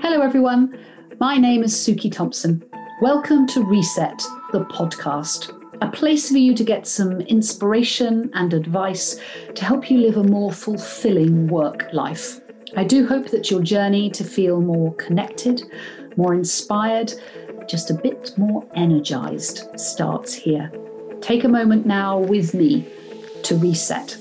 Hello, everyone. My name is Suki Thompson. Welcome to Reset, the podcast, a place for you to get some inspiration and advice to help you live a more fulfilling work life. I do hope that your journey to feel more connected, more inspired, just a bit more energized starts here. Take a moment now with me to reset.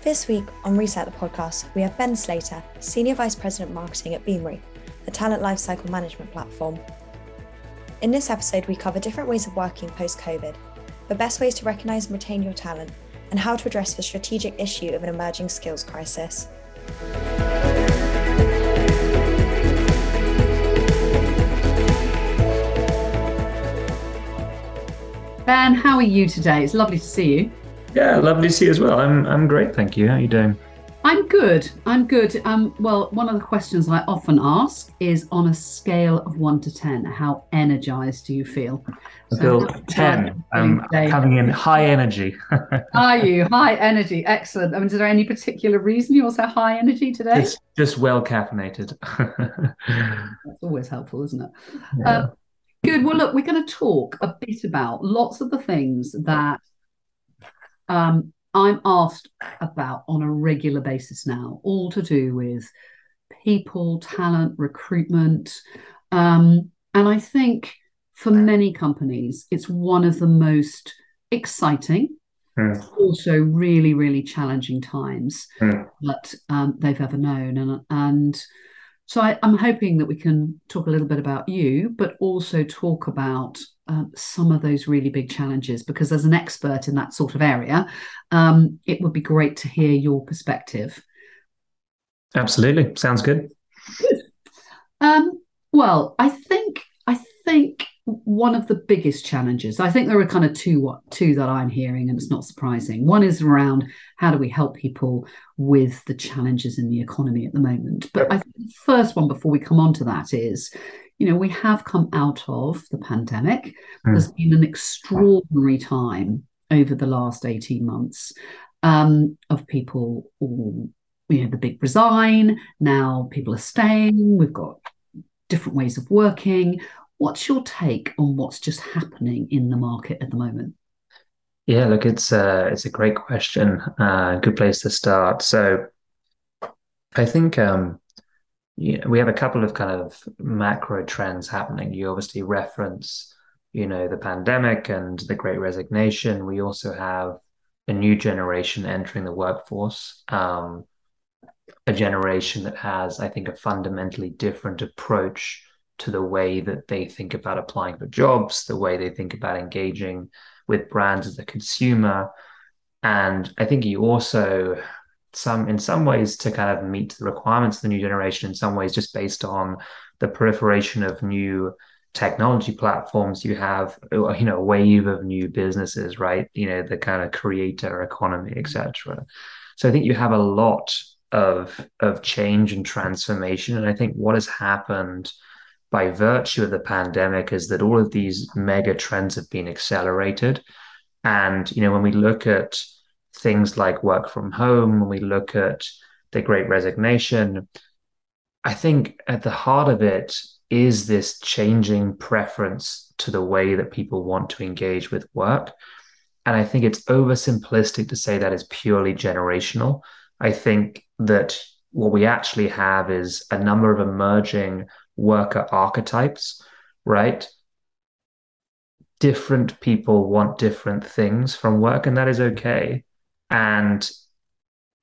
This week on Reset the Podcast, we have Ben Slater, Senior Vice President Marketing at Beamery, a talent lifecycle management platform. In this episode, we cover different ways of working post COVID, the best ways to recognise and retain your talent, and how to address the strategic issue of an emerging skills crisis. Ben, how are you today? It's lovely to see you. Yeah, lovely to see you as well. I'm I'm great, thank you. How are you doing? I'm good. I'm good. Um, well, one of the questions I often ask is on a scale of one to ten, how energized do you feel? I feel ten. I'm coming in high energy. are you high energy? Excellent. I mean, is there any particular reason you're so high energy today? Just, just well caffeinated. That's always helpful, isn't it? Yeah. Uh, good. Well, look, we're going to talk a bit about lots of the things that um, I'm asked about on a regular basis now, all to do with people, talent, recruitment. Um, and I think for many companies, it's one of the most exciting, mm. also really, really challenging times mm. that um, they've ever known. And, and so I, am hoping that we can talk a little bit about you, but also talk about um, some of those really big challenges because as an expert in that sort of area um, it would be great to hear your perspective. Absolutely. Sounds good. Good. Um, well i think i think one of the biggest challenges i think there are kind of two what two that i'm hearing and it's not surprising. One is around how do we help people with the challenges in the economy at the moment? But i think the first one before we come on to that is you know, we have come out of the pandemic. Mm. There's been an extraordinary time over the last 18 months um, of people, all, you know, the big resign. Now people are staying. We've got different ways of working. What's your take on what's just happening in the market at the moment? Yeah, look, it's a it's a great question. Uh, good place to start. So, I think um, we have a couple of kind of macro trends happening. You obviously reference, you know, the pandemic and the great resignation. We also have a new generation entering the workforce, um, a generation that has, I think, a fundamentally different approach to the way that they think about applying for jobs, the way they think about engaging with brands as a consumer. And I think you also some in some ways to kind of meet the requirements of the new generation in some ways just based on the proliferation of new technology platforms you have you know a wave of new businesses right? You know the kind of creator economy etc mm-hmm. so i think you have a lot of of change and transformation and i think what has happened by virtue of the pandemic is that all of these mega trends have been accelerated. And you know when we look at things like work from home, when we look at the great resignation, I think at the heart of it is this changing preference to the way that people want to engage with work. And I think it's oversimplistic to say that is purely generational. I think that what we actually have is a number of emerging worker archetypes, right? Different people want different things from work, and that is okay and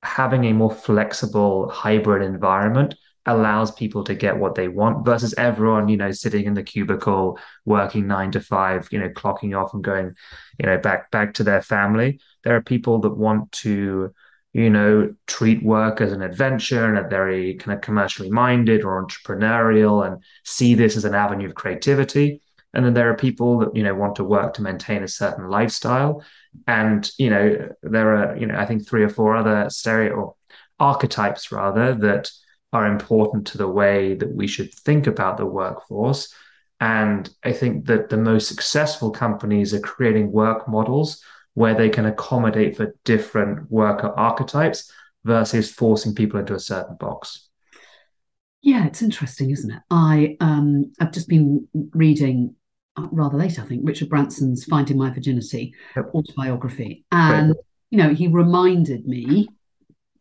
having a more flexible hybrid environment allows people to get what they want versus everyone you know sitting in the cubicle working 9 to 5 you know clocking off and going you know back back to their family. There are people that want to you know treat work as an adventure and are very kind of commercially minded or entrepreneurial and see this as an avenue of creativity. And then there are people that you know want to work to maintain a certain lifestyle and you know there are you know i think three or four other stereo archetypes rather that are important to the way that we should think about the workforce. And I think that the most successful companies are creating work models where they can accommodate for different worker archetypes versus forcing people into a certain box. Yeah, it's interesting, isn't it? I um, I've just been reading rather late, I think, Richard Branson's Finding My Virginity yep. autobiography, and right. you know he reminded me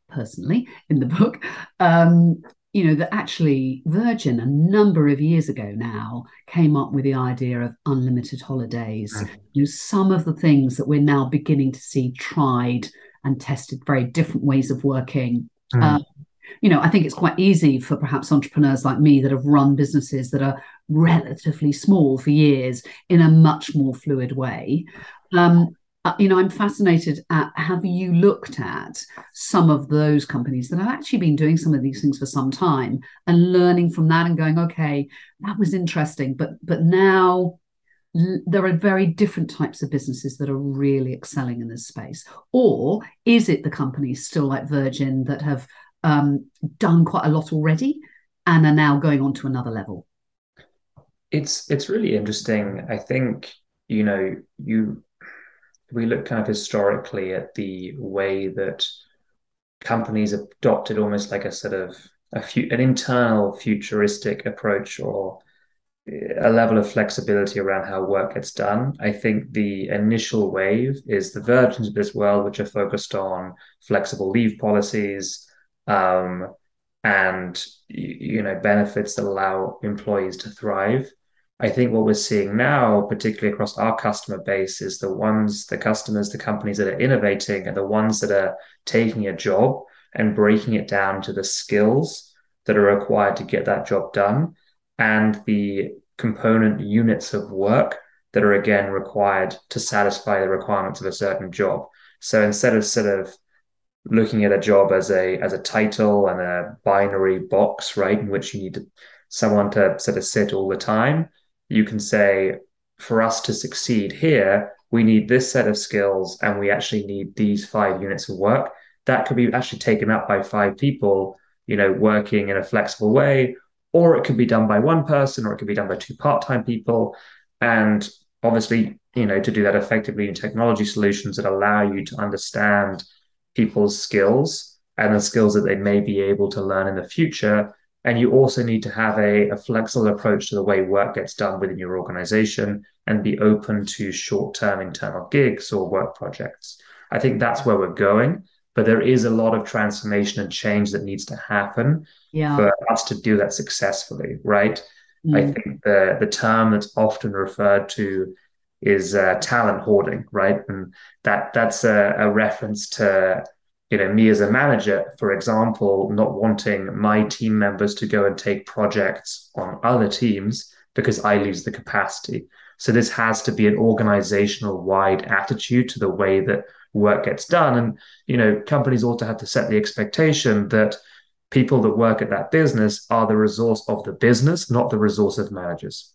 personally in the book um, you know, that actually Virgin a number of years ago now came up with the idea of unlimited holidays. Mm. You know, some of the things that we're now beginning to see tried and tested very different ways of working. Mm. Um, you know, I think it's quite easy for perhaps entrepreneurs like me that have run businesses that are relatively small for years in a much more fluid way. Um, uh, you know, I'm fascinated at have you looked at some of those companies that have actually been doing some of these things for some time and learning from that and going, okay, that was interesting, but but now there are very different types of businesses that are really excelling in this space. Or is it the companies still like Virgin that have um, done quite a lot already and are now going on to another level? It's it's really interesting. I think you know you we look kind of historically at the way that companies adopted almost like a sort of a few, an internal futuristic approach or a level of flexibility around how work gets done. I think the initial wave is the Virgins of this world, which are focused on flexible leave policies um, and you know benefits that allow employees to thrive. I think what we're seeing now, particularly across our customer base, is the ones, the customers, the companies that are innovating and the ones that are taking a job and breaking it down to the skills that are required to get that job done and the component units of work that are again required to satisfy the requirements of a certain job. So instead of sort of looking at a job as a as a title and a binary box, right, in which you need someone to sort of sit all the time, you can say, for us to succeed here, we need this set of skills and we actually need these five units of work. That could be actually taken up by five people, you know, working in a flexible way, or it could be done by one person, or it could be done by two part-time people. And obviously, you know, to do that effectively in technology solutions that allow you to understand people's skills and the skills that they may be able to learn in the future and you also need to have a, a flexible approach to the way work gets done within your organization and be open to short term internal gigs or work projects. I think that's where we're going. But there is a lot of transformation and change that needs to happen yeah. for us to do that successfully, right? Mm. I think the the term that's often referred to is uh, talent hoarding, right? And that that's a, a reference to you know me as a manager for example not wanting my team members to go and take projects on other teams because i lose the capacity. So this has to be an organizational wide attitude to the way that work gets done. And you know companies also have to set the expectation that people that work at that business are the resource of the business not the resource of managers.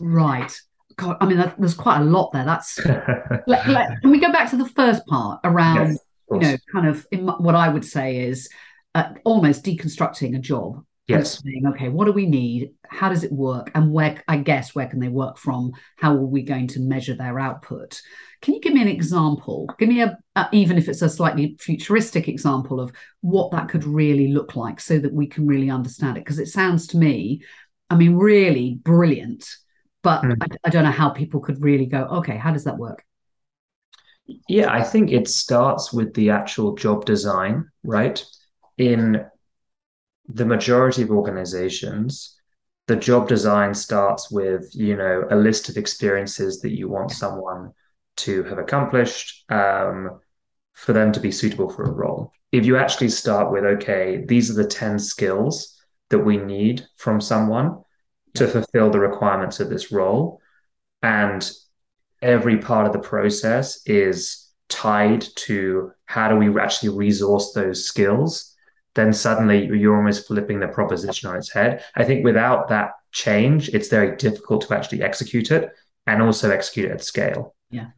Right God, I mean, there's quite a lot there. That's. let, let, can we go back to the first part around yes you know, kind of what I would say is uh, almost deconstructing a job. Yes. Saying, okay, what do we need? How does it work? And where, I guess, where can they work from? How are we going to measure their output? Can you give me an example? Give me a, a, even if it's a slightly futuristic example of what that could really look like so that we can really understand it. Because it sounds to me, I mean, really brilliant, but mm. I, I don't know how people could really go, okay, how does that work? Yeah, I think it starts with the actual job design, right? In the majority of organizations, the job design starts with, you know, a list of experiences that you want someone to have accomplished um, for them to be suitable for a role. If you actually start with, okay, these are the 10 skills that we need from someone to fulfill the requirements of this role, and every part of the process is tied to how do we actually resource those skills, then suddenly you're almost flipping the proposition on its head. I think without that change, it's very difficult to actually execute it and also execute it at scale. Yeah.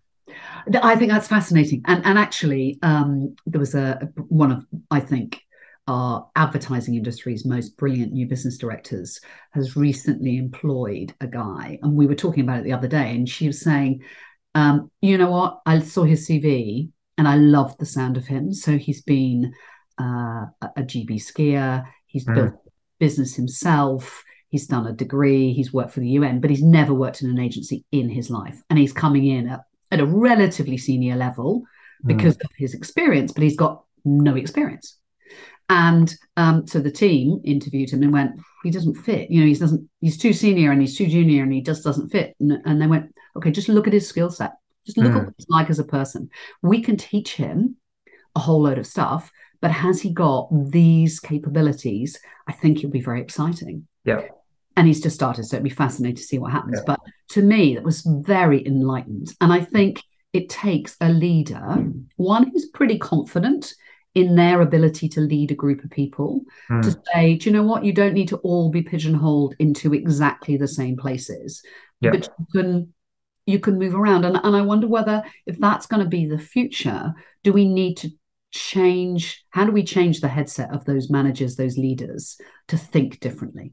I think that's fascinating. And and actually, um, there was a one of I think our advertising industry's most brilliant new business directors, has recently employed a guy. And we were talking about it the other day, and she was saying, um, you know what? I saw his CV and I loved the sound of him. So he's been uh, a GB skier, he's mm. built business himself. He's done a degree, he's worked for the UN, but he's never worked in an agency in his life. And he's coming in at, at a relatively senior level because mm. of his experience, but he's got no experience. And um, so the team interviewed him and went, he doesn't fit. You know, he doesn't. He's too senior and he's too junior and he just doesn't fit. And, and they went, okay, just look at his skill set. Just look mm. at what he's like as a person. We can teach him a whole load of stuff, but has he got these capabilities? I think he'll be very exciting. Yeah. And he's just started, so it'd be fascinating to see what happens. Yeah. But to me, that was very enlightened. And I think it takes a leader, one who's pretty confident in their ability to lead a group of people mm. to say, do you know what? You don't need to all be pigeonholed into exactly the same places, but you can you can move around. And, and I wonder whether if that's going to be the future, do we need to change? How do we change the headset of those managers, those leaders to think differently?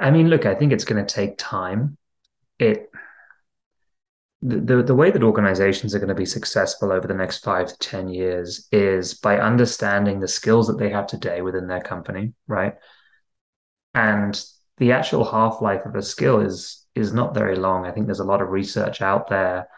I mean, look, I think it's going to take time. It the, the way that organizations are going to be successful over the next five to 10 years is by understanding the skills that they have today within their company, right? And the actual half life of a skill is is not very long. I think there's a lot of research out there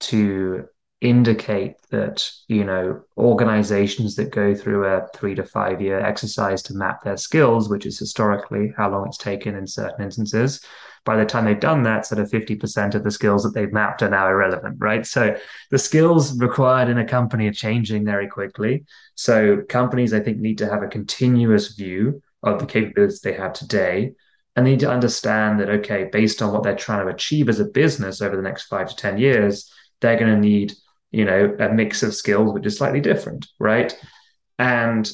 to indicate that you know organizations that go through a three to five year exercise to map their skills, which is historically how long it's taken in certain instances, by the time they've done that, sort of 50% of the skills that they've mapped are now irrelevant, right? So the skills required in a company are changing very quickly. So companies, I think, need to have a continuous view of the capabilities they have today. And they need to understand that, okay, based on what they're trying to achieve as a business over the next five to 10 years, they're going to need, you know, a mix of skills, which is slightly different, right? And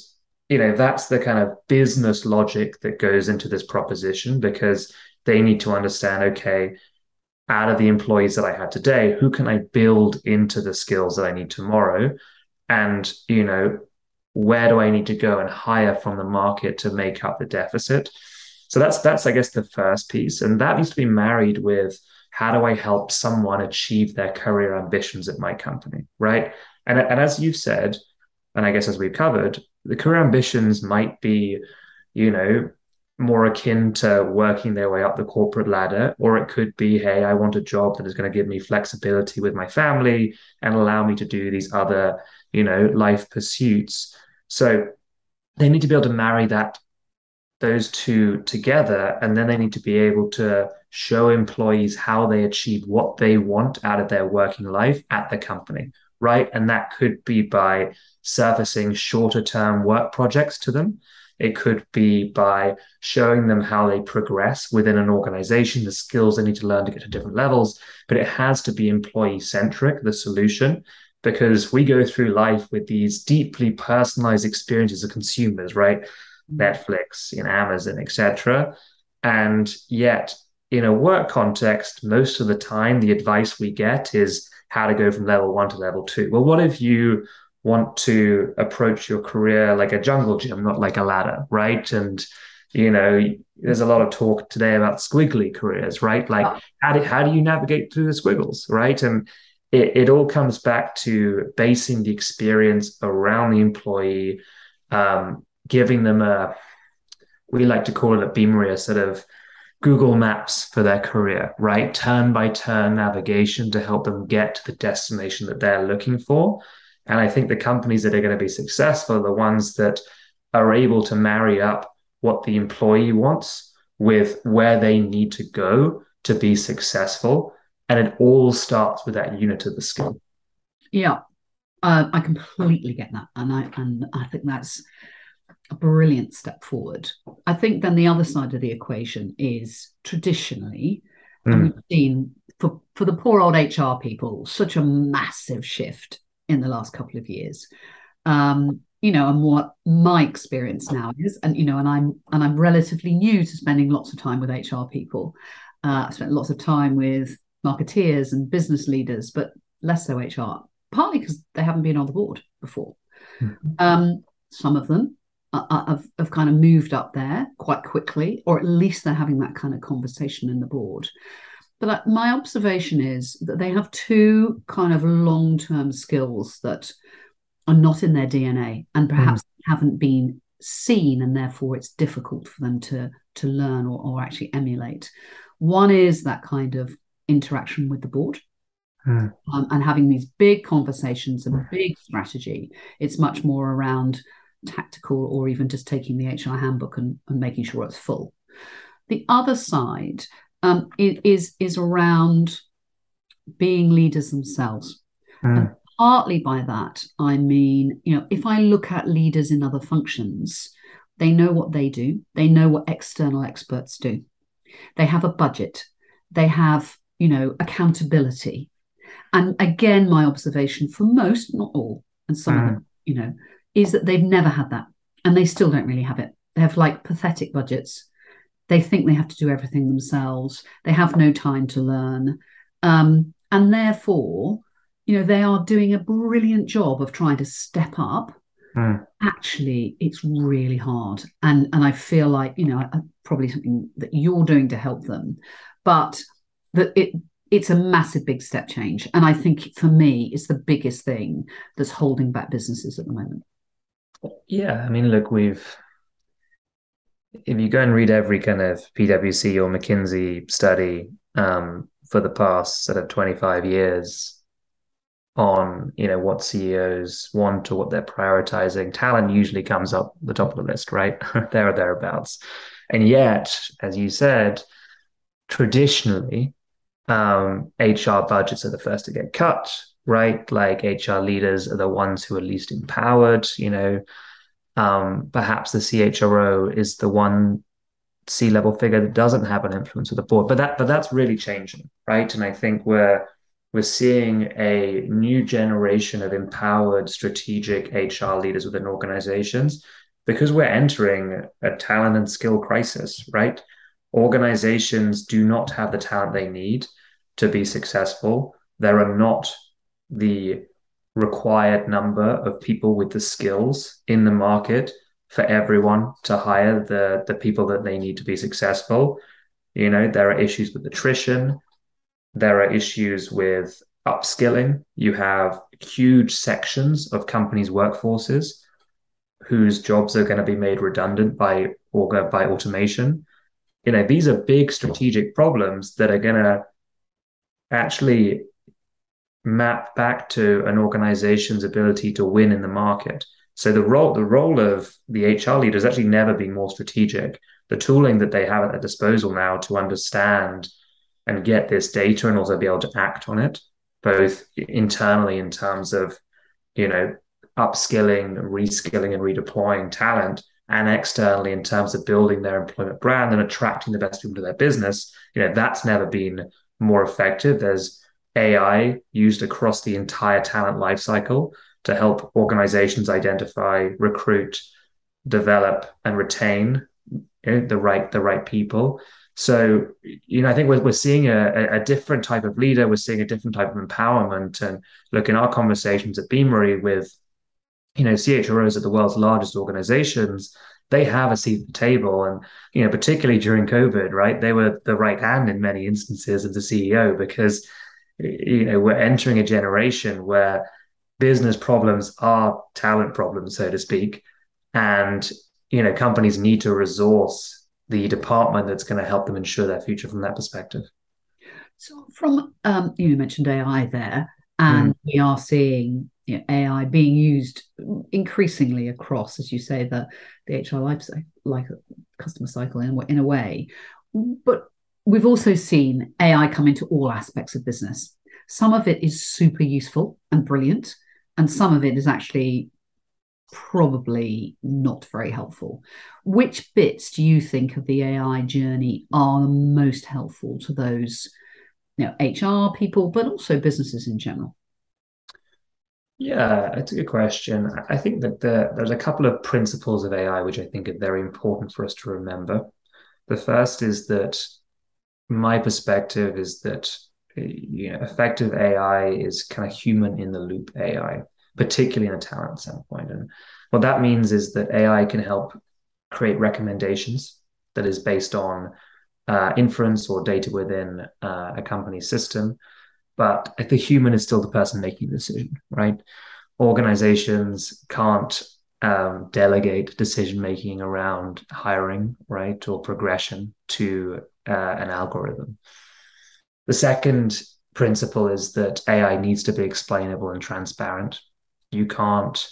you know that's the kind of business logic that goes into this proposition because they need to understand okay out of the employees that i have today who can i build into the skills that i need tomorrow? And you know where do i need to go and hire from the market to make up the deficit? So that's that's i guess the first piece. And that needs to be married with how do i help someone achieve their career ambitions at my company right? And, and as you've said and i guess as we've covered the career ambitions might be you know more akin to working their way up the corporate ladder, or it could be, hey, I want a job that is going to give me flexibility with my family and allow me to do these other, you know, life pursuits. So they need to be able to marry that those two together and then they need to be able to show employees how they achieve what they want out of their working life at the company right and that could be by surfacing shorter term work projects to them it could be by showing them how they progress within an organization, the skills they need to learn to get to different levels. But it has to be employee centric, the solution, because we go through life with these deeply personalized experiences of consumers, right? Mm-hmm. Netflix, you know, Amazon, etc. And yet, in a work context, most of the time, the advice we get is how to go from level one to level two. Well, what if you want to approach your career like a jungle gym, not like a ladder, right? And you know, there's a lot of talk today about squiggly careers, right? Like how do how do you navigate through the squiggles, right? And it, it all comes back to basing the experience around the employee, um, giving them a we like to call it a Beamery, a sort of Google Maps for their career, right? Turn by turn navigation to help them get to the destination that they're looking for. And I think the companies that are going to be successful are the ones that are able to marry up what the employee wants with where they need to go to be successful. And it all starts with that unit of the skill. Yeah, uh, I completely get that, and I and I think that's a brilliant step forward. I think then the other side of the equation is traditionally, mm. and we've seen for for the poor old HR people such a massive shift in the last couple of years. Um, you know, and what my experience now is, and you know, and I'm and I'm relatively new to spending lots of time with HR people. Uh, I've spent lots of time with marketeers and business leaders, but less so HR, partly because they haven't been on the board before. Mm-hmm. Um, some of them have, have kind of moved up there quite quickly, or at least they're having that kind of conversation in the board. But my observation is that they have two kind of long term skills that are not in their DNA and perhaps mm. haven't been seen, and therefore it's difficult for them to, to learn or, or actually emulate. One is that kind of interaction with the board. Mm. Um, and having these big conversations and hmm. big strategy. It's much more around tactical or even just taking the HR handbook and, and making sure it's full. The other side um, is is around being leaders themselves. Mm. And partly by that, I mean, you know, if I look at leaders in other functions, they know what they do, they know what external experts do. They have a budget, they have, you know, accountability. And again, my observation for most, not all, and some mm. of them, you know, is that they've never had that and they still don't really have it. They have like pathetic budgets. They think they have to do everything themselves. They have no time to learn. Um, and therefore, you know, they are doing a brilliant job of trying to step up. Mm. Actually, it's really hard. And and I feel like, you know, probably something that you're doing to help them. But that it it's a massive big step change. And I think for me, it's the biggest thing that's holding back businesses at the moment. Yeah, I mean, look, we've if you go and read every kind of PwC or McKinsey study um, for the past sort of 25 years on, you know, what CEOs want or what they're prioritizing, talent usually comes up the top of the list, right? there or thereabouts. And yet, as you said, traditionally, um, HR budgets are the first to get cut right? Like HR leaders are the ones who are least empowered. You know, um, perhaps the CHRO is the one C-level figure that doesn't have an influence with the board. But that but that's really changing, right? And I think we're we're seeing a new generation of empowered strategic HR leaders within organizations because we're entering a talent and skill crisis, right? Organizations do not have the talent they need to be successful. There are not the required number of people with the skills in the market for everyone to hire the the people that they need to be successful. You know there are issues with attrition. There are issues with upskilling. You have huge sections of companies workforces whose jobs are going to be made redundant by or by automation. You know these are big strategic problems that are going to actually map back to an organization's ability to win in the market. So the role the role of the HR leader has actually never been more strategic. The tooling that they have at their disposal now to understand and get this data and also be able to act on it, both internally in terms of, you know, upskilling, reskilling, and redeploying talent, and externally in terms of building their employment brand and attracting the best people to their business, you know, that's never been more effective. There's AI used across the entire talent lifecycle to help organizations identify, recruit, develop, and retain you know, the right the right people. So, you know, I think we're, we're seeing a, a different type of leader. We're seeing a different type of empowerment. And look, in our conversations at Beamery with, you know, CHROs at the world's largest organizations, they have a seat at the table. And, you know, particularly during COVID, right, they were the right hand in many instances of the CEO because you know we're entering a generation where business problems are talent problems so to speak. And you know companies need to resource the department that's going to help them ensure their future from that perspective. So from um, you mentioned ai there and mm. we are seeing you know, ai being used increasingly across as you say the the hr life cycle like customer cycle in, in a way. But we've also seen AI come into all aspects of business. Some of it is super useful and brilliant, and some of it is actually probably not very helpful. Which bits do you think of the AI journey are most helpful to those, you know, HR people, but also businesses in general? Yeah, it's a good question. I think that the, there's a couple of principles of AI which I think are very important for us to remember. The first is that my perspective is that you know effective AI is kind of human in the loop AI, particularly in a talent standpoint. And What that means is that AI can help create recommendations that is based on uh, inference or data within uh, a company's system. But the human is still the person making the decision, right? Organizations can't um, delegate decision making around hiring, right, or progression to uh, an algorithm. The second principle is that AI needs to be explainable and transparent. You can't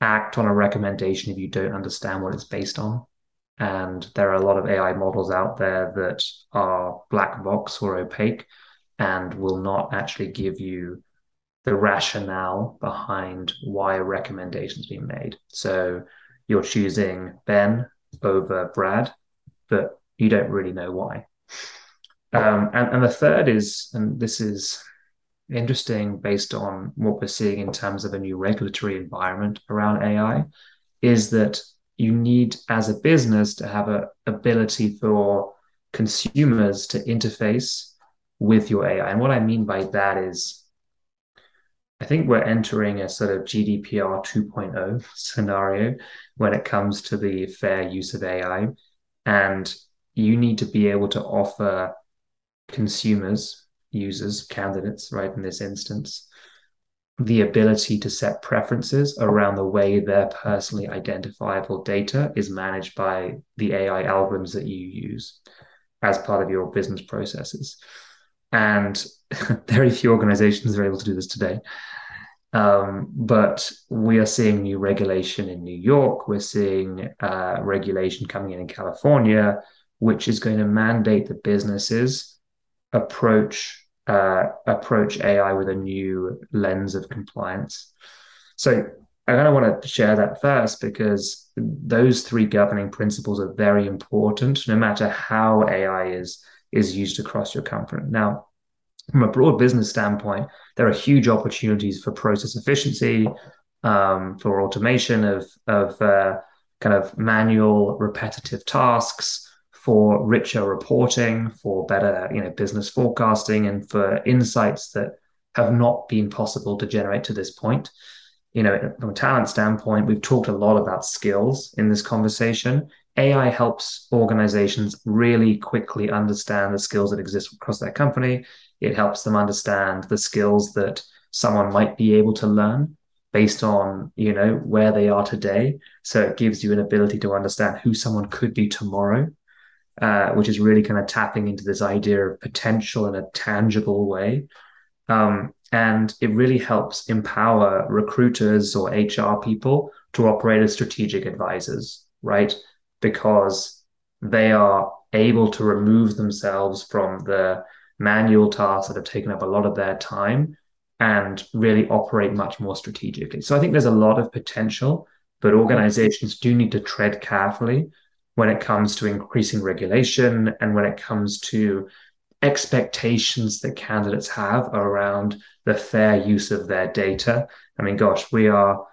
act on a recommendation if you don't understand what it's based on. And there are a lot of AI models out there that are black box or opaque and will not actually give you the rationale behind why a recommendation is being made. So you're choosing Ben over Brad, but you don't really know why. Um, and, and the third is, and this is interesting based on what we're seeing in terms of a new regulatory environment around AI, is that you need as a business to have a ability for consumers to interface with your AI. And what I mean by that is I think we're entering a sort of GDPR 2.0 scenario when it comes to the fair use of AI. And you need to be able to offer consumers, users, candidates, right, in this instance, the ability to set preferences around the way their personally identifiable data is managed by the AI algorithms that you use as part of your business processes. And very few organizations are able to do this today. Um, but we are seeing new regulation in New York. We're seeing uh, regulation coming in in California, which is going to mandate that businesses approach uh, approach AI with a new lens of compliance. So I kind of want to share that first because those three governing principles are very important, no matter how AI is is used across your company. Now, from a broad business standpoint, there are huge opportunities for process efficiency, um, for automation of of uh, kind of manual, repetitive tasks, for richer reporting, for better you know business forecasting, and for insights that have not been possible to generate to this point. You know, from a talent standpoint, we've talked a lot about skills in this conversation. AI helps organizations really quickly understand the skills that exist across their company. It helps them understand the skills that someone might be able to learn based on you know where they are today. So it gives you an ability to understand who someone could be tomorrow uh, which is really kind of tapping into this idea of potential in a tangible way. Um, and it really helps empower recruiters or hr people to operate as strategic advisors right because they are able to remove themselves from the manual tasks that have taken up a lot of their time and really operate much more strategically. So I think there's a lot of potential, but organizations do need to tread carefully when it comes to increasing regulation and when it comes to expectations that candidates have around the fair use of their data. I mean, gosh, we are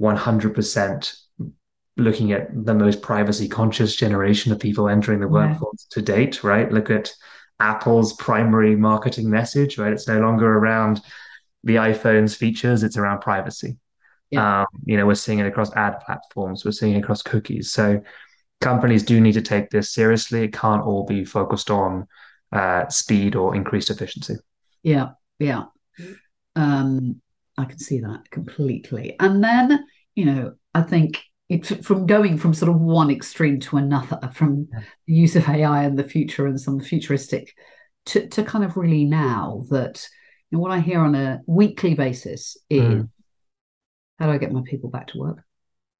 100% looking at the most privacy conscious generation of people entering the workforce yeah. to date, right? Look at Apple's primary marketing message, right? It's no longer around the iPhone's features, it's around privacy. Yeah. Um, you know, we're seeing it across ad platforms, we're seeing it across cookies. So companies do need to take this seriously. It can't all be focused on uh, speed or increased efficiency. Yeah, yeah. Um, I can see that completely. And then, you know, I think it, from going from sort of one extreme to another, from yeah. the use of AI and the future and some futuristic, to, to kind of really now that you know, what I hear on a weekly basis is mm. how do I get my people back to work?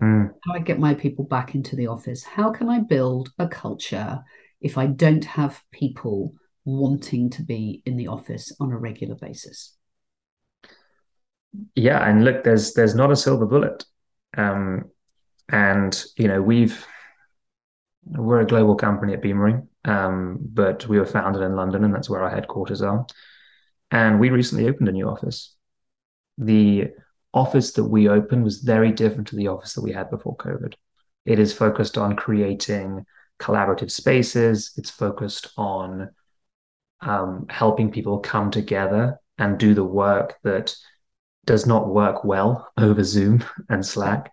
Mm. How do I get my people back into the office? How can I build a culture if I don't have people wanting to be in the office on a regular basis? Yeah, and look, there's there's not a silver bullet. Um, and you know we've we're a global company at Beamery, um, but we were founded in London, and that's where our headquarters are. And we recently opened a new office. The office that we opened was very different to the office that we had before COVID. It is focused on creating collaborative spaces. It's focused on um, helping people come together and do the work that does not work well over Zoom and Slack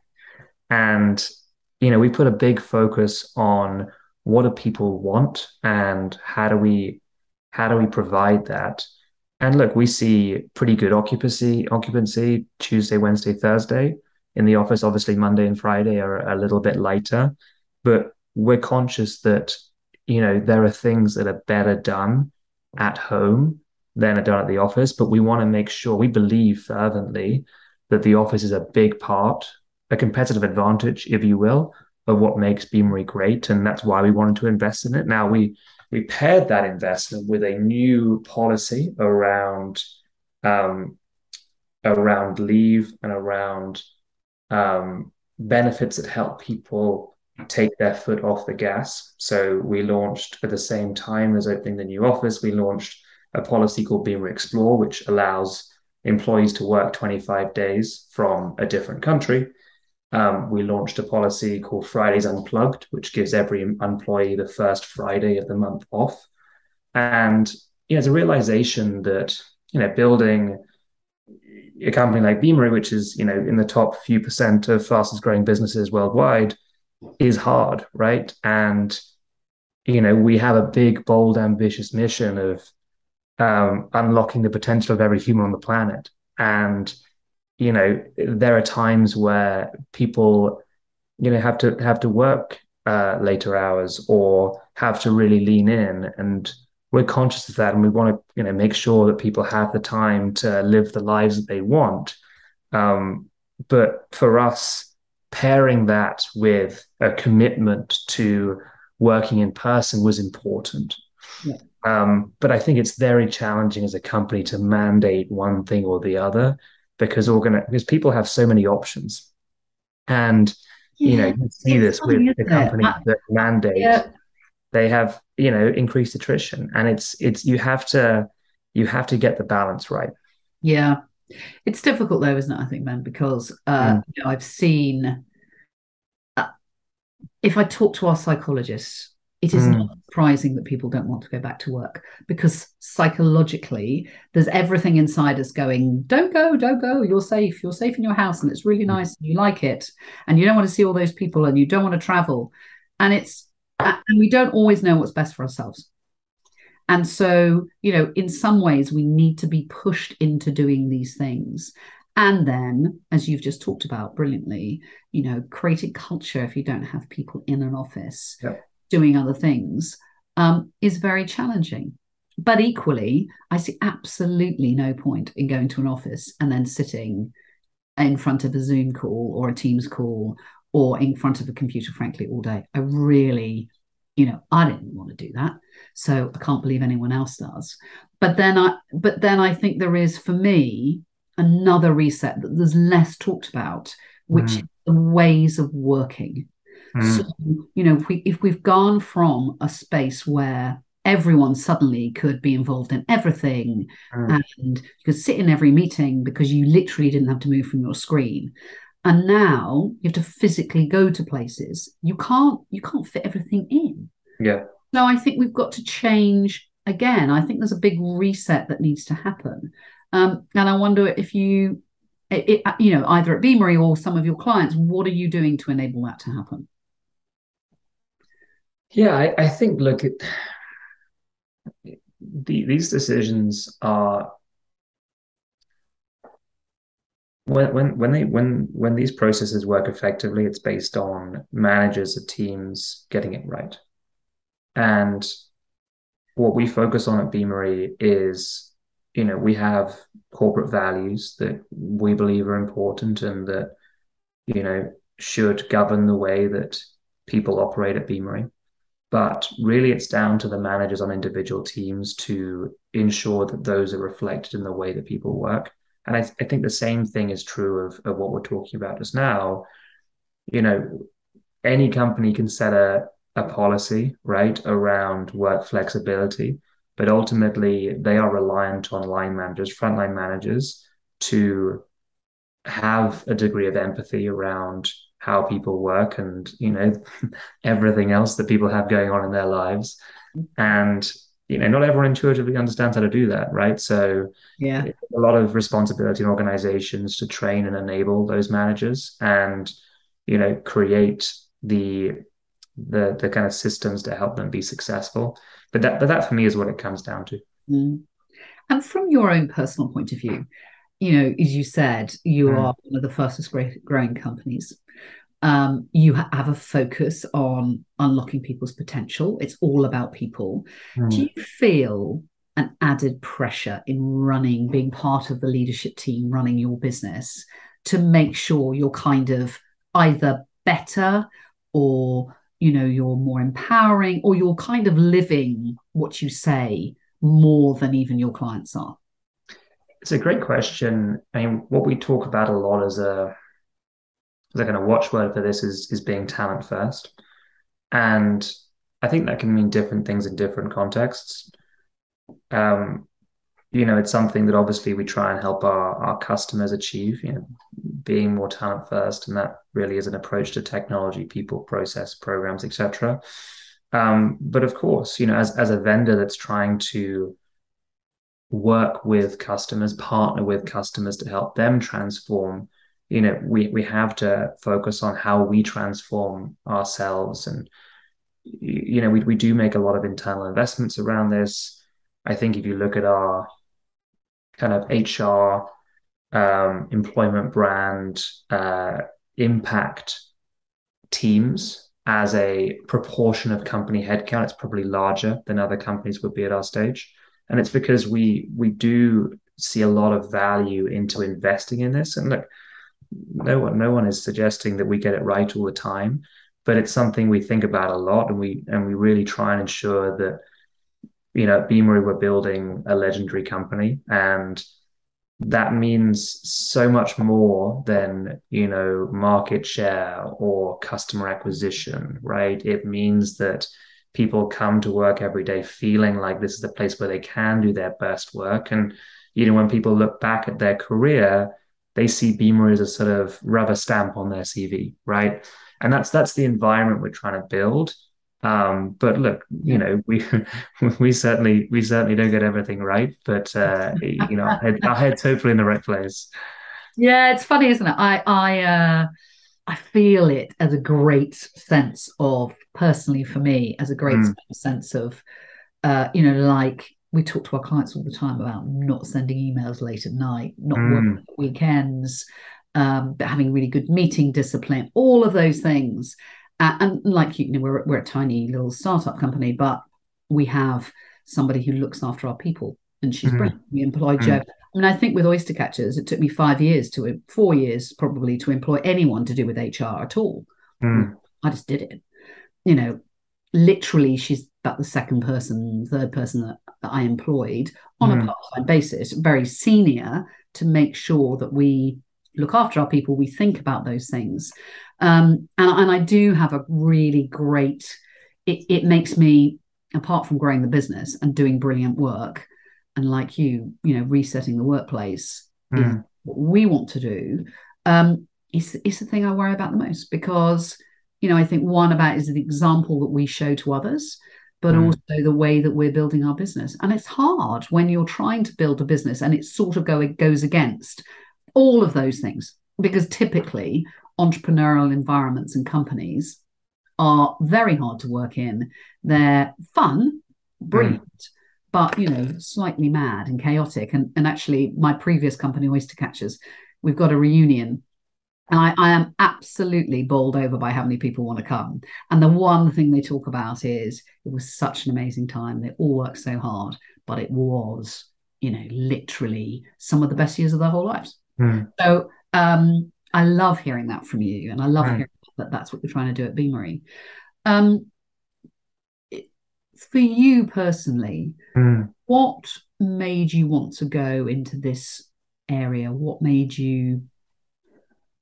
And, you know, we put a big focus on what do people want and how do we how do we provide that? And look, we see pretty good occupancy occupancy Tuesday, Wednesday, Thursday. In the office, obviously Monday and Friday are a little bit lighter, but we're conscious that you know there are things that are better done at home than are done at the office. But we want to make sure we believe fervently that the office is a big part, a competitive advantage, if you will, of what makes Beamery great, and that's why we wanted to invest in it. Now we we paired that investment with a new policy around um, around leave and around um, benefits that help people take their foot off the gas. So we launched at the same time as opening the new office, we launched a policy called Beamery Explore, which allows employees to work 25 days from a different country. Um, we launched a policy called Fridays Unplugged, which gives every employee the first Friday of the month off. And it's a realization that you know building a company like Beamery, which is you know in the top few percent of fastest growing businesses worldwide, is hard, right? And you know we have a big, bold, ambitious mission of um, unlocking the potential of every human on the planet. And you know, there are times where people, you know, have to have to work uh, later hours or have to really lean in, and we're conscious of that, and we want to, you know, make sure that people have the time to live the lives that they want. Um, but for us, pairing that with a commitment to working in person was important. Yeah. Um, but I think it's very challenging as a company to mandate one thing or the other because organi- because people have so many options, and yeah, you know you see this with the companies that mandate. Yeah. They have you know increased attrition, and it's it's you have to you have to get the balance right. Yeah, it's difficult though, isn't it? I think, man, because uh, mm. you know, I've seen. Uh, if I talk to our psychologists, it is mm. not surprising that people don't want to go back to work because psychologically there's everything inside us going don't go don't go you're safe you're safe in your house and it's really mm. nice and you like it and you don't want to see all those people and you don't want to travel and it's and we don't always know what's best for ourselves and so you know in some ways we need to be pushed into doing these things and then as you've just talked about brilliantly you know creating culture if you don't have people in an office yep doing other things um, is very challenging. But equally, I see absolutely no point in going to an office and then sitting in front of a Zoom call or a Teams call or in front of a computer, frankly, all day. I really, you know, I didn't want to do that. So I can't believe anyone else does. But then I but then I think there is for me another reset that there's less talked about, which mm. is the ways of working. Mm. So, you know, if we if we've gone from a space where everyone suddenly could be involved in everything mm. and you could sit in every meeting because you literally didn't have to move from your screen and now you have to physically go to places you can't you can't fit everything in. Yeah. So i think we've got to change again. I think there's a big reset that needs to happen. Um, and i wonder if you it, it, you know either at beamery or some of your clients what are you doing to enable that to happen yeah, I, I think look, the, these decisions are when when when they when when these processes work effectively, it's based on managers of teams getting it right. And what we focus on at Beamery is, you know, we have corporate values that we believe are important and that, you know, should govern the way that people operate at Beamery. But really, it's down to the managers on individual teams to ensure that those are reflected in the way that people work. And I, th- I think the same thing is true of, of what we're talking about just now. You know, any company can set a, a policy, right, around work flexibility, but ultimately they are reliant on line managers, frontline managers to have a degree of empathy around how people work and you know everything else that people have going on in their lives and you know not everyone intuitively understands how to do that right so yeah a lot of responsibility in organizations to train and enable those managers and you know, create the the the kind of systems to help them be successful. But that but that for me is what it comes down to. Mm. And from your own personal point of view, you know, as you said, you mm. are one of the fastest growing companies. Um, you have a focus on unlocking people's potential. It's all about people. Mm. Do you feel an added pressure in running, being part of the leadership team, running your business to make sure you're kind of either better or you know you're more empowering or you're kind of living what you say more than even your clients are it's a great question. I mean what we talk about a lot as a as a kind of watchword for this is is being talent first. And i think that can mean different things in different contexts. Um you know it's something that obviously we try and help our our customers achieve you know being more talent first and that really is an approach to technology people process programs etc um, but of course you know as as a vendor that's trying to work with customers partner with customers to help them transform. You know we we have to focus on how we transform ourselves. And you know we, we do make a lot of internal investments around this. I think if you look at our kind of HR, um, employment brand, uh, impact teams as a proportion of company headcount. It's probably larger than other companies would be at our stage, and it's because we we do see a lot of value into investing in this. And look, no one no one is suggesting that we get it right all the time, but it's something we think about a lot, and we and we really try and ensure that you know, at Beamery, we're building a legendary company, and that means so much more than you know market share or customer acquisition, right? It means that people come to work every day feeling like this is the place where they can do their best work, and you know, when people look back at their career, they see Beamery as a sort of rubber stamp on their CV, right? And that's that's the environment we're trying to build. Um, but look, you know, we we certainly we certainly don't get everything right, but uh, you know, our, head, our head's hopefully in the right place. Yeah, it's funny, isn't it? I I uh, I feel it as a great sense of personally for me as a great mm. sense of uh, you know, like we talk to our clients all the time about not sending emails late at night, not mm. working weekends, um, but having really good meeting discipline, all of those things. Uh, and like you know, we're we're a tiny little startup company, but we have somebody who looks after our people, and she's mm-hmm. brilliant. We employ. Jo. I mean, I think with Oystercatchers, it took me five years to four years probably to employ anyone to do with HR at all. Mm. I just did it. You know, literally, she's about the second person, third person that, that I employed on mm. a part time basis, very senior, to make sure that we look after our people, we think about those things. Um, and, and I do have a really great, it, it makes me, apart from growing the business and doing brilliant work, and like you, you know, resetting the workplace mm. what we want to do, um, it's, it's the thing I worry about the most because, you know, I think one about is the example that we show to others but mm. also the way that we're building our business. And it's hard when you're trying to build a business and it sort of go, it goes against all of those things because typically entrepreneurial environments and companies are very hard to work in. They're fun, brilliant, mm. But you know, slightly mad and chaotic. And, and actually, my previous company, Oystercatchers, we've got a reunion. And I, I am absolutely bowled over by how many people want to come. And the one thing they talk about is it was such an amazing time. They all worked so hard, but it was, you know, literally some of the best years of their whole lives. Mm. So um, I love hearing that from you, and I love mm. hearing that that's what you're trying to do at Beamery. Um, for you personally, mm. what made you want to go into this area? What made you,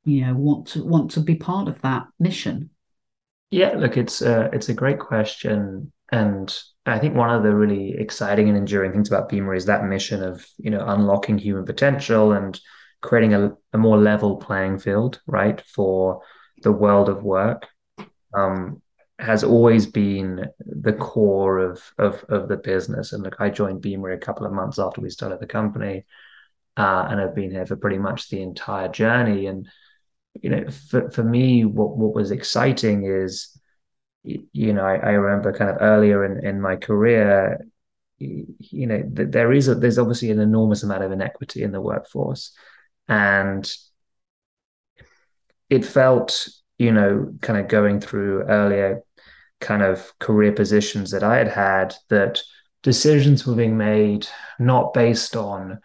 you know, want to want to be part of that mission? Yeah, look, it's a, it's a great question, and I think one of the really exciting and enduring things about Beamery is that mission of you know unlocking human potential and creating a, a more level playing field, right, for the world of work um, has always been the core of, of of the business. And look, I joined Beamery a couple of months after we started the company, uh, and I've been here for pretty much the entire journey. And you know, for, for me, what, what was exciting is, you know, I, I remember kind of earlier in, in my career, you know, there is a, there's obviously an enormous amount of inequity in the workforce, and it felt, you know, kind of going through earlier kind of career positions that I had had that decisions were being made not based on,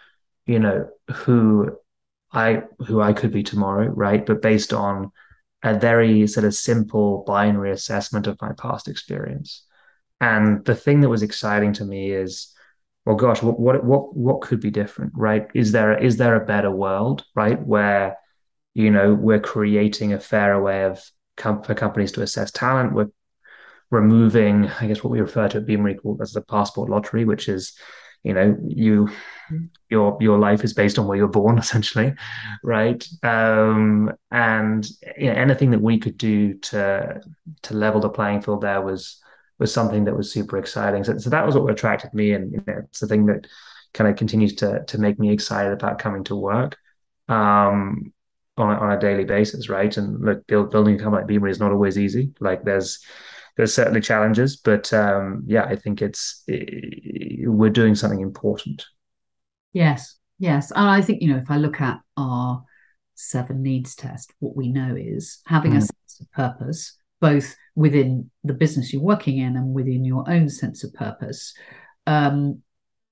you know, who I who I could be tomorrow, right? But based on a very sort of simple binary assessment of my past experience. And the thing that was exciting to me is, well, gosh, what what what what could be different, right? Is there is there a better world, right, where you know we're creating a fairer way of com- for companies to assess talent? We're removing, I guess, what we refer to at Beamery called as the passport lottery, which is you know you your your life is based on where you're born essentially right? Um and you know, anything that we could do to to level the playing field there was was something that was super exciting. So, so that was what attracted me and you know, it's the thing that kind of continues to to make me excited about coming to work um on a, on a daily basis right? And look build, building a company like Beamery is not always easy. Like there's there's certainly challenges, but um, yeah, I think it's it, we're doing something important. Yes, yes, and I think you know if I look at our seven needs test, what we know is having mm. a sense of purpose, both within the business you're working in and within your own sense of purpose, um,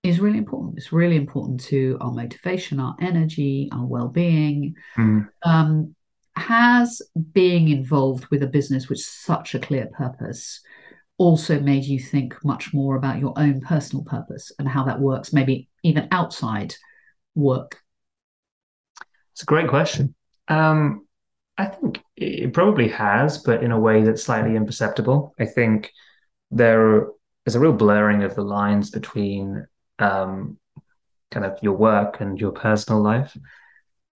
is really important. It's really important to our motivation, our energy, our well-being. Mm. Um, has being involved with a business with such a clear purpose also made you think much more about your own personal purpose and how that works, maybe even outside work? It's a great question. Um, I think it probably has, but in a way that's slightly imperceptible. I think there is a real blurring of the lines between um, kind of your work and your personal life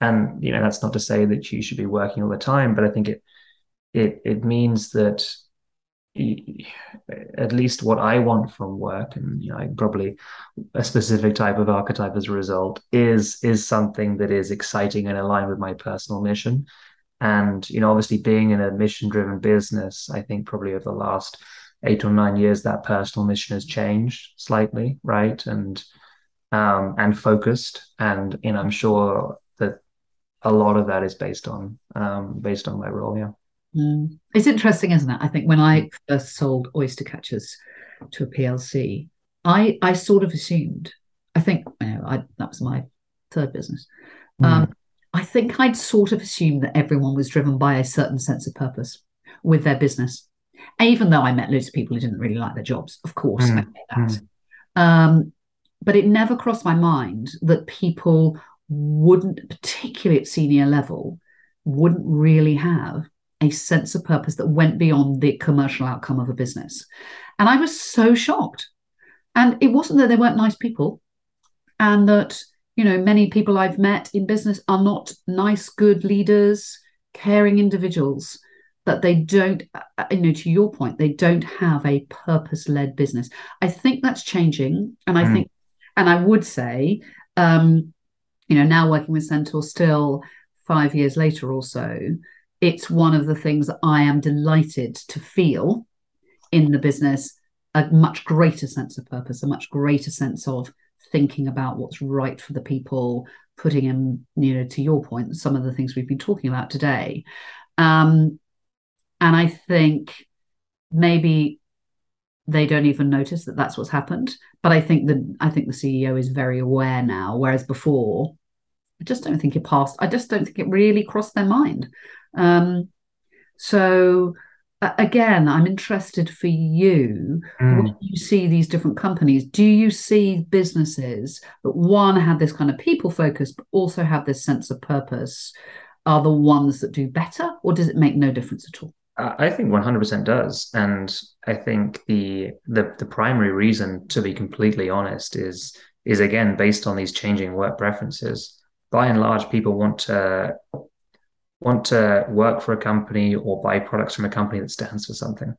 and you know that's not to say that you should be working all the time but i think it it it means that at least what I want from work, and you know, probably a specific type of archetype as a result, is is something that is exciting and aligned with my personal mission. And you know, obviously, being in a mission-driven business, I think probably over the last eight or nine years, that personal mission has changed slightly, right? And um, and focused, and you know, I'm sure a lot of that is based on um, based on my role. Yeah, mm. it's interesting, isn't it? I think when I first sold Oystercatchers to a PLC, I I sort of assumed. I think you know, I, that was my third business. Mm. Um, I think I'd sort of assumed that everyone was driven by a certain sense of purpose with their business. Even though I met loads of people who didn't really like their jobs, of course, mm. I get that. Mm. Um, but it never crossed my mind that people wouldn't, particularly at senior level, wouldn't really have a sense of purpose that went beyond the commercial outcome of a business. And I was so shocked. And it wasn't that they weren't nice people and that, you know, many people I've met in business are not nice, good leaders, caring individuals, that they don't, uh, you know, to your point, they don't have a purpose led business. I think that's changing. And I mm. think, and I would say, um, you know, now working with Centaur still five years later or so, it's one of the things that I am delighted to feel in the business a much greater sense of purpose, a much greater sense of thinking about what's right for the people, putting in, you know, to your point, some of the things we've been talking about today. Um, and I think maybe they don't even notice that that's what's happened. But I think that I think the CEO is very aware now, whereas before, I just don't think it passed. I just don't think it really crossed their mind. Um, so uh, again, I'm interested for you mm. when you see these different companies. Do you see businesses that one have this kind of people focus, but also have this sense of purpose? Are the ones that do better, or does it make no difference at all? I think 100% does, and I think the the the primary reason, to be completely honest, is is again based on these changing work preferences. By and large, people want to want to work for a company or buy products from a company that stands for something.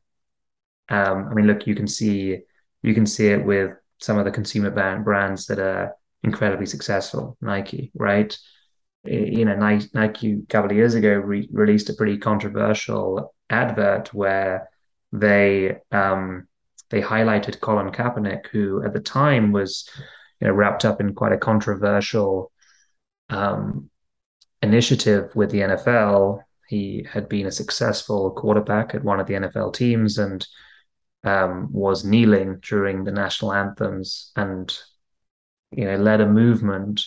Um, I mean, look, you can see you can see it with some of the consumer brand brands that are incredibly successful, Nike, right? you know, Nike a couple of years ago re- released a pretty controversial advert where they um, they highlighted Colin Kaepernick, who at the time was you know wrapped up in quite a controversial um, initiative with the NFL. He had been a successful quarterback at one of the NFL teams and um, was kneeling during the national anthems and you know led a movement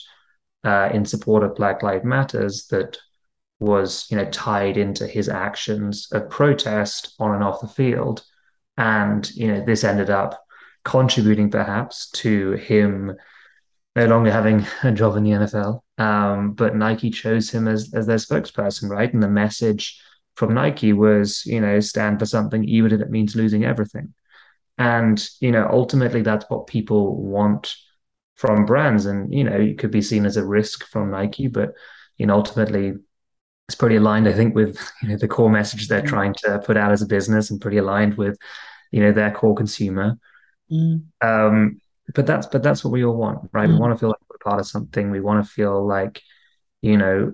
uh, in support of Black Lives Matters that was you know tied into his actions of protest on and off the field and you know this ended up contributing perhaps to him no longer having a job in the NFL um, but Nike chose him as as their spokesperson right? And the message from Nike was you know stand for something even if it means losing everything. And you know ultimately that's what people want from brands. And you know it could be seen as a risk from Nike but you know ultimately it's pretty aligned I think with you know the core message they're mm. trying to put out as a business and pretty aligned with you know their core consumer. Mm. um but that's but that's what we all want right mm. we want to feel like we're part of something we want to feel like you know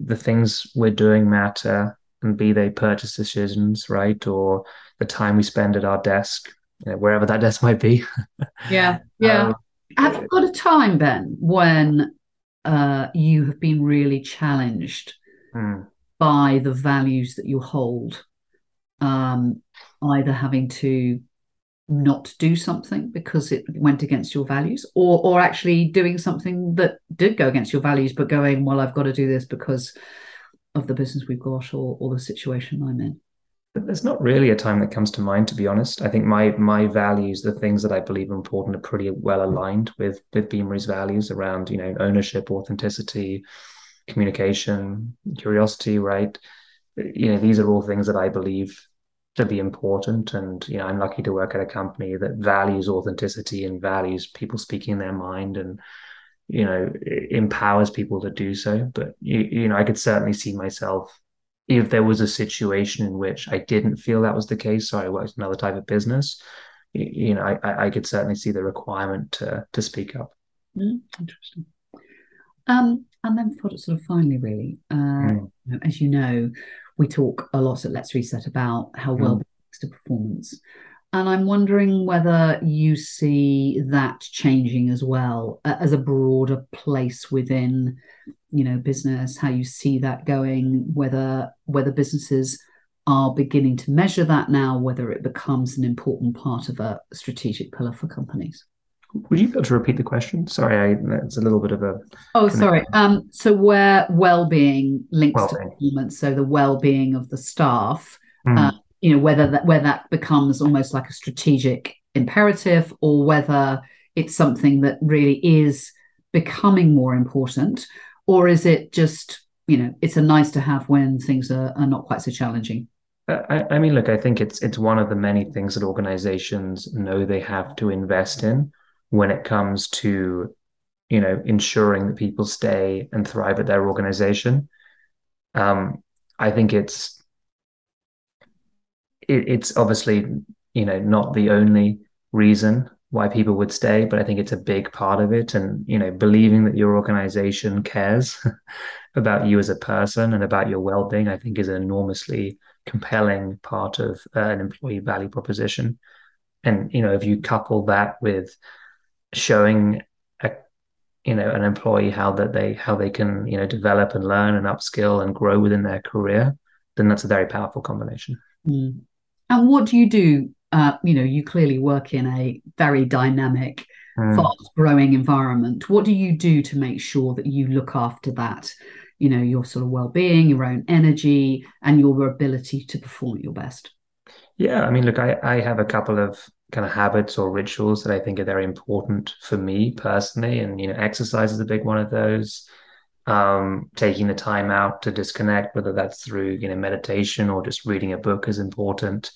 the things we're doing matter and be they purchase decisions right or the time we spend at our desk you know, wherever that desk might be yeah yeah um, have you got a time, Ben, when uh, you have been really challenged mm. by the values that you hold? Um, either having to not do something because it went against your values or or actually doing something that did go against your values but going well i've got to do this because of the business we've got or, or the situation i'm in there's not really a time that comes to mind, to be honest. I think my my values, the things that I believe are important, are pretty well aligned with with Beamery's values around you know ownership, authenticity, communication, curiosity. Right? You know, these are all things that I believe to be important, and you know, I'm lucky to work at a company that values authenticity and values people speaking their mind and you know empowers people to do so. But you, you know, I could certainly see myself if there was a situation in which I didn't feel that was the case, so I worked another type of business, you know, I, I could certainly see the requirement to to speak up. Mm, interesting. Um, and then for sort of finally, really, uh, mm. as you know, we talk a lot at Let's Reset about how well mm. to performance. And I'm wondering whether you see that changing as well uh, as a broader place within, you know, business. How you see that going, whether whether businesses are beginning to measure that now, whether it becomes an important part of a strategic pillar for companies. Would you be able to repeat the question? Sorry, I, it's a little bit of a. Oh, sorry. Um, so where well-being links well-being. to performance, so the well-being of the staff. Mm. Uh, you know whether that whether that becomes almost like a strategic imperative or whether it's something that really is becoming more important or is it just you know it's a nice to have when things are, are not quite so challenging I, I mean look i think it's it's one of the many things that organizations know they have to invest in when it comes to you know ensuring that people stay and thrive at their organization um, i think it's it, it's obviously you know not the only reason why people would stay, but I think it's a big part of it. And you know, believing that your organization cares about you as a person and about your well-being, I think, is an enormously compelling part of uh, an employee value proposition. And you know, if you couple that with showing a you know an employee how that they how they can you know develop and learn and upskill and grow within their career, then that's a very powerful combination. Mm. And what do you do? Uh, you know, you clearly work in a very dynamic, mm. fast growing environment. What do you do to make sure that you look after that? You know, your sort of well being, your own energy, and your ability to perform at your best. Yeah, I mean, look, I, I have a couple of kind of habits or rituals that I think are very important for me personally. And, you know, exercise is a big one of those um, taking the time out to disconnect, whether that's through you know meditation or just reading a book, is important.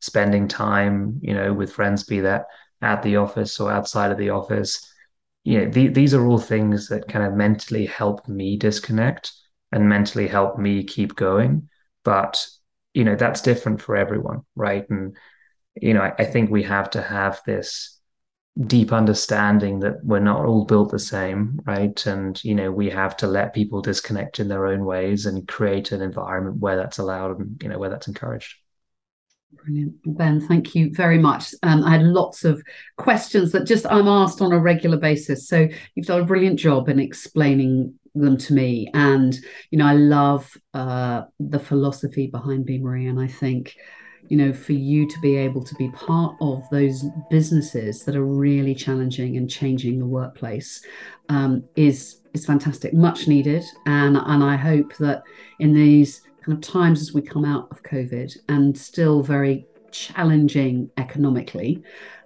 Spending time, you know, with friends, be that at the office or outside of the office. You know, the, these are all things that kind of mentally help me disconnect and mentally help me keep going. But you know, that's different for everyone, right? And you know, I, I think we have to have this deep understanding that we're not all built the same, right? And you know, we have to let people disconnect in their own ways and create an environment where that's allowed and you know where that's encouraged. Brilliant. Ben, thank you very much. Um, I had lots of questions that just I'm asked on a regular basis. So you've done a brilliant job in explaining them to me. And, you know, I love uh, the philosophy behind Beamery. And I think, you know, for you to be able to be part of those businesses that are really challenging and changing the workplace um, is is fantastic, much needed. And and I hope that in these kind of times as we come out of COVID and still very challenging economically,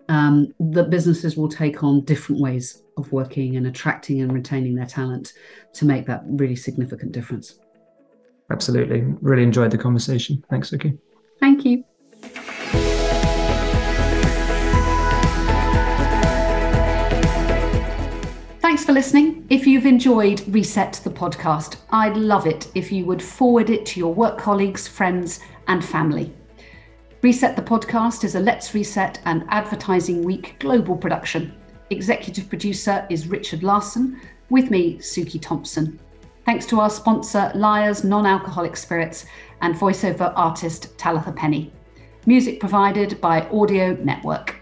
um, that businesses will take on different ways of working and attracting and retaining their talent to make that really significant difference. Absolutely. Really enjoyed the conversation. Thanks, Suki. Thank you. Thanks for listening. If you've enjoyed Reset the podcast, I'd love it if you would forward it to your work colleagues, friends, and family. Reset the podcast is a Let's Reset and Advertising Week global production. Executive producer is Richard Larson, with me, Suki Thompson. Thanks to our sponsor, Lyre's Non Alcoholic Spirits, and voiceover artist Talitha Penny. Music provided by Audio Network.